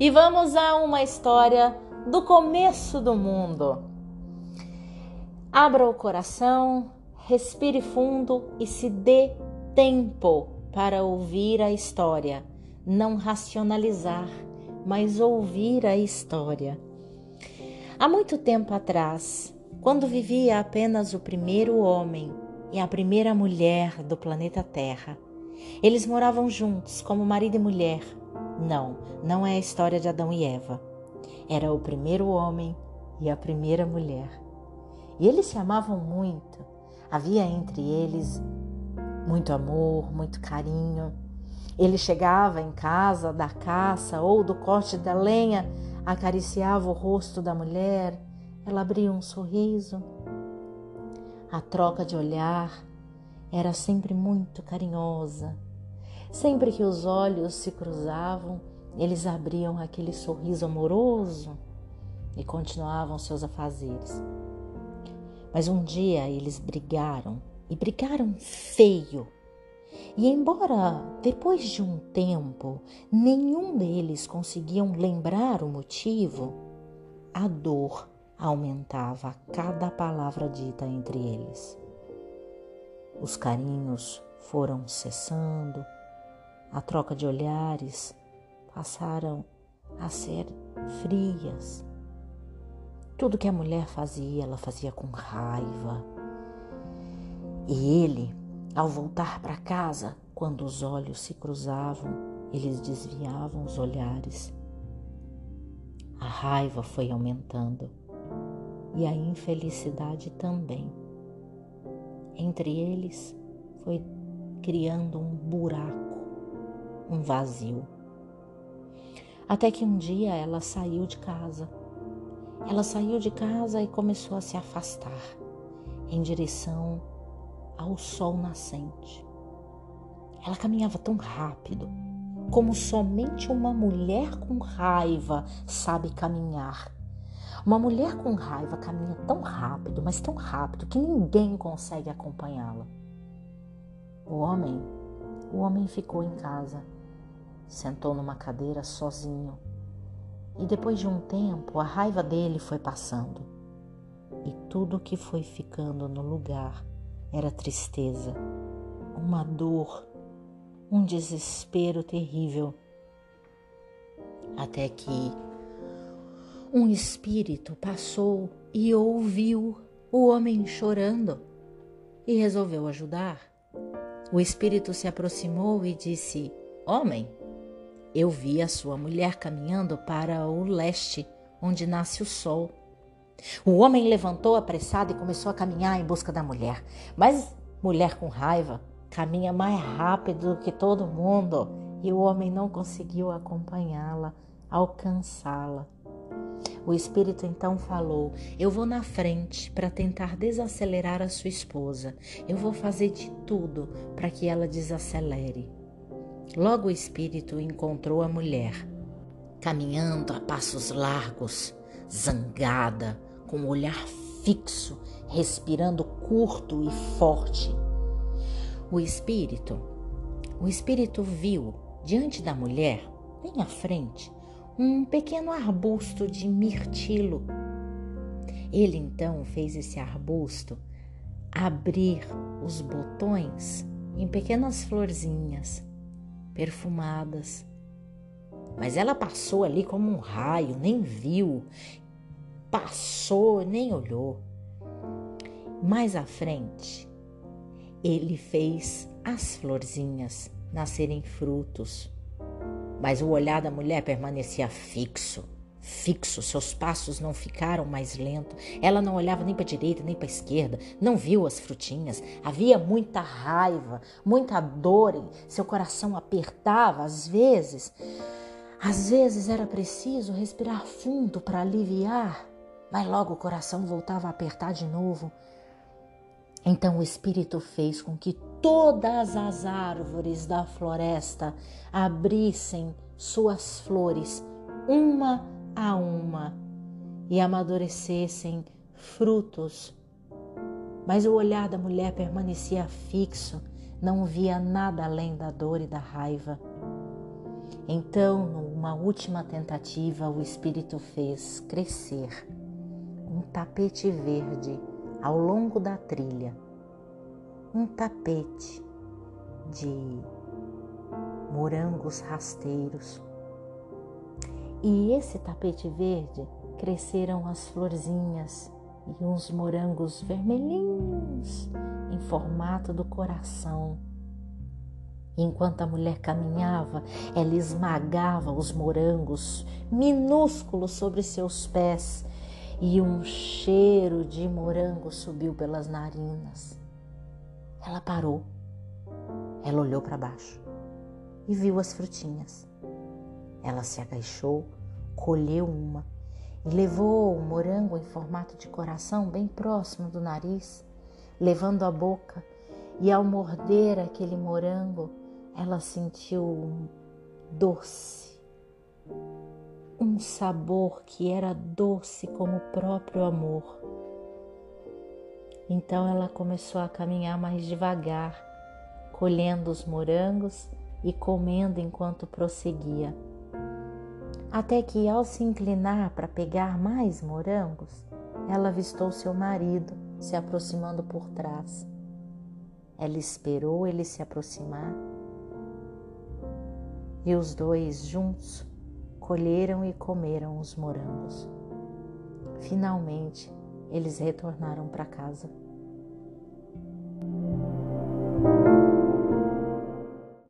e vamos a uma história do começo do mundo. Abra o coração, respire fundo e se dê tempo para ouvir a história, não racionalizar, mas ouvir a história. Há muito tempo atrás, quando vivia apenas o primeiro homem e a primeira mulher do planeta Terra, eles moravam juntos como marido e mulher. Não, não é a história de Adão e Eva. Era o primeiro homem e a primeira mulher. E eles se amavam muito. Havia entre eles muito amor, muito carinho. Ele chegava em casa da caça ou do corte da lenha, acariciava o rosto da mulher, ela abria um sorriso. A troca de olhar era sempre muito carinhosa. Sempre que os olhos se cruzavam, eles abriam aquele sorriso amoroso e continuavam seus afazeres. Mas um dia eles brigaram e brigaram feio. E embora depois de um tempo nenhum deles conseguiam lembrar o motivo, a dor aumentava a cada palavra dita entre eles. Os carinhos foram cessando, a troca de olhares passaram a ser frias. Tudo que a mulher fazia, ela fazia com raiva, e ele, ao voltar para casa, quando os olhos se cruzavam, eles desviavam os olhares. A raiva foi aumentando e a infelicidade também. Entre eles foi criando um buraco, um vazio. Até que um dia ela saiu de casa. Ela saiu de casa e começou a se afastar em direção ao sol nascente. Ela caminhava tão rápido, como somente uma mulher com raiva sabe caminhar. Uma mulher com raiva caminha tão rápido, mas tão rápido que ninguém consegue acompanhá-la. O homem, o homem ficou em casa, sentou numa cadeira sozinho. E depois de um tempo, a raiva dele foi passando. E tudo que foi ficando no lugar era tristeza, uma dor, um desespero terrível. Até que um espírito passou e ouviu o homem chorando e resolveu ajudar. O espírito se aproximou e disse: Homem, eu vi a sua mulher caminhando para o leste, onde nasce o sol. O homem levantou apressado e começou a caminhar em busca da mulher. Mas mulher com raiva caminha mais rápido do que todo mundo e o homem não conseguiu acompanhá-la, alcançá-la. O espírito então falou: Eu vou na frente para tentar desacelerar a sua esposa. Eu vou fazer de tudo para que ela desacelere. Logo o espírito encontrou a mulher, caminhando a passos largos, zangada, com o olhar fixo, respirando curto e forte. O espírito, o espírito viu diante da mulher, bem à frente, um pequeno arbusto de mirtilo. Ele então fez esse arbusto abrir os botões em pequenas florzinhas perfumadas. Mas ela passou ali como um raio, nem viu passou, nem olhou. Mais à frente, ele fez as florzinhas nascerem frutos. Mas o olhar da mulher permanecia fixo, fixo, seus passos não ficaram mais lentos. Ela não olhava nem para a direita nem para a esquerda, não viu as frutinhas. Havia muita raiva, muita dor, seu coração apertava às vezes. Às vezes era preciso respirar fundo para aliviar mas logo o coração voltava a apertar de novo. Então o Espírito fez com que todas as árvores da floresta abrissem suas flores, uma a uma, e amadurecessem frutos. Mas o olhar da mulher permanecia fixo, não via nada além da dor e da raiva. Então, numa última tentativa, o espírito fez crescer um tapete verde ao longo da trilha, um tapete de morangos rasteiros. E esse tapete verde cresceram as florzinhas e uns morangos vermelhinhos em formato do coração. Enquanto a mulher caminhava, ela esmagava os morangos minúsculos sobre seus pés e um cheiro de morango subiu pelas narinas. Ela parou, ela olhou para baixo e viu as frutinhas. Ela se agachou, colheu uma e levou o morango em formato de coração bem próximo do nariz, levando a boca, e ao morder aquele morango, ela sentiu um doce, um sabor que era doce como o próprio amor. Então ela começou a caminhar mais devagar, colhendo os morangos e comendo enquanto prosseguia até que, ao se inclinar para pegar mais morangos, ela avistou seu marido se aproximando por trás. Ela esperou ele se aproximar e os dois juntos colheram e comeram os morangos. Finalmente, eles retornaram para casa.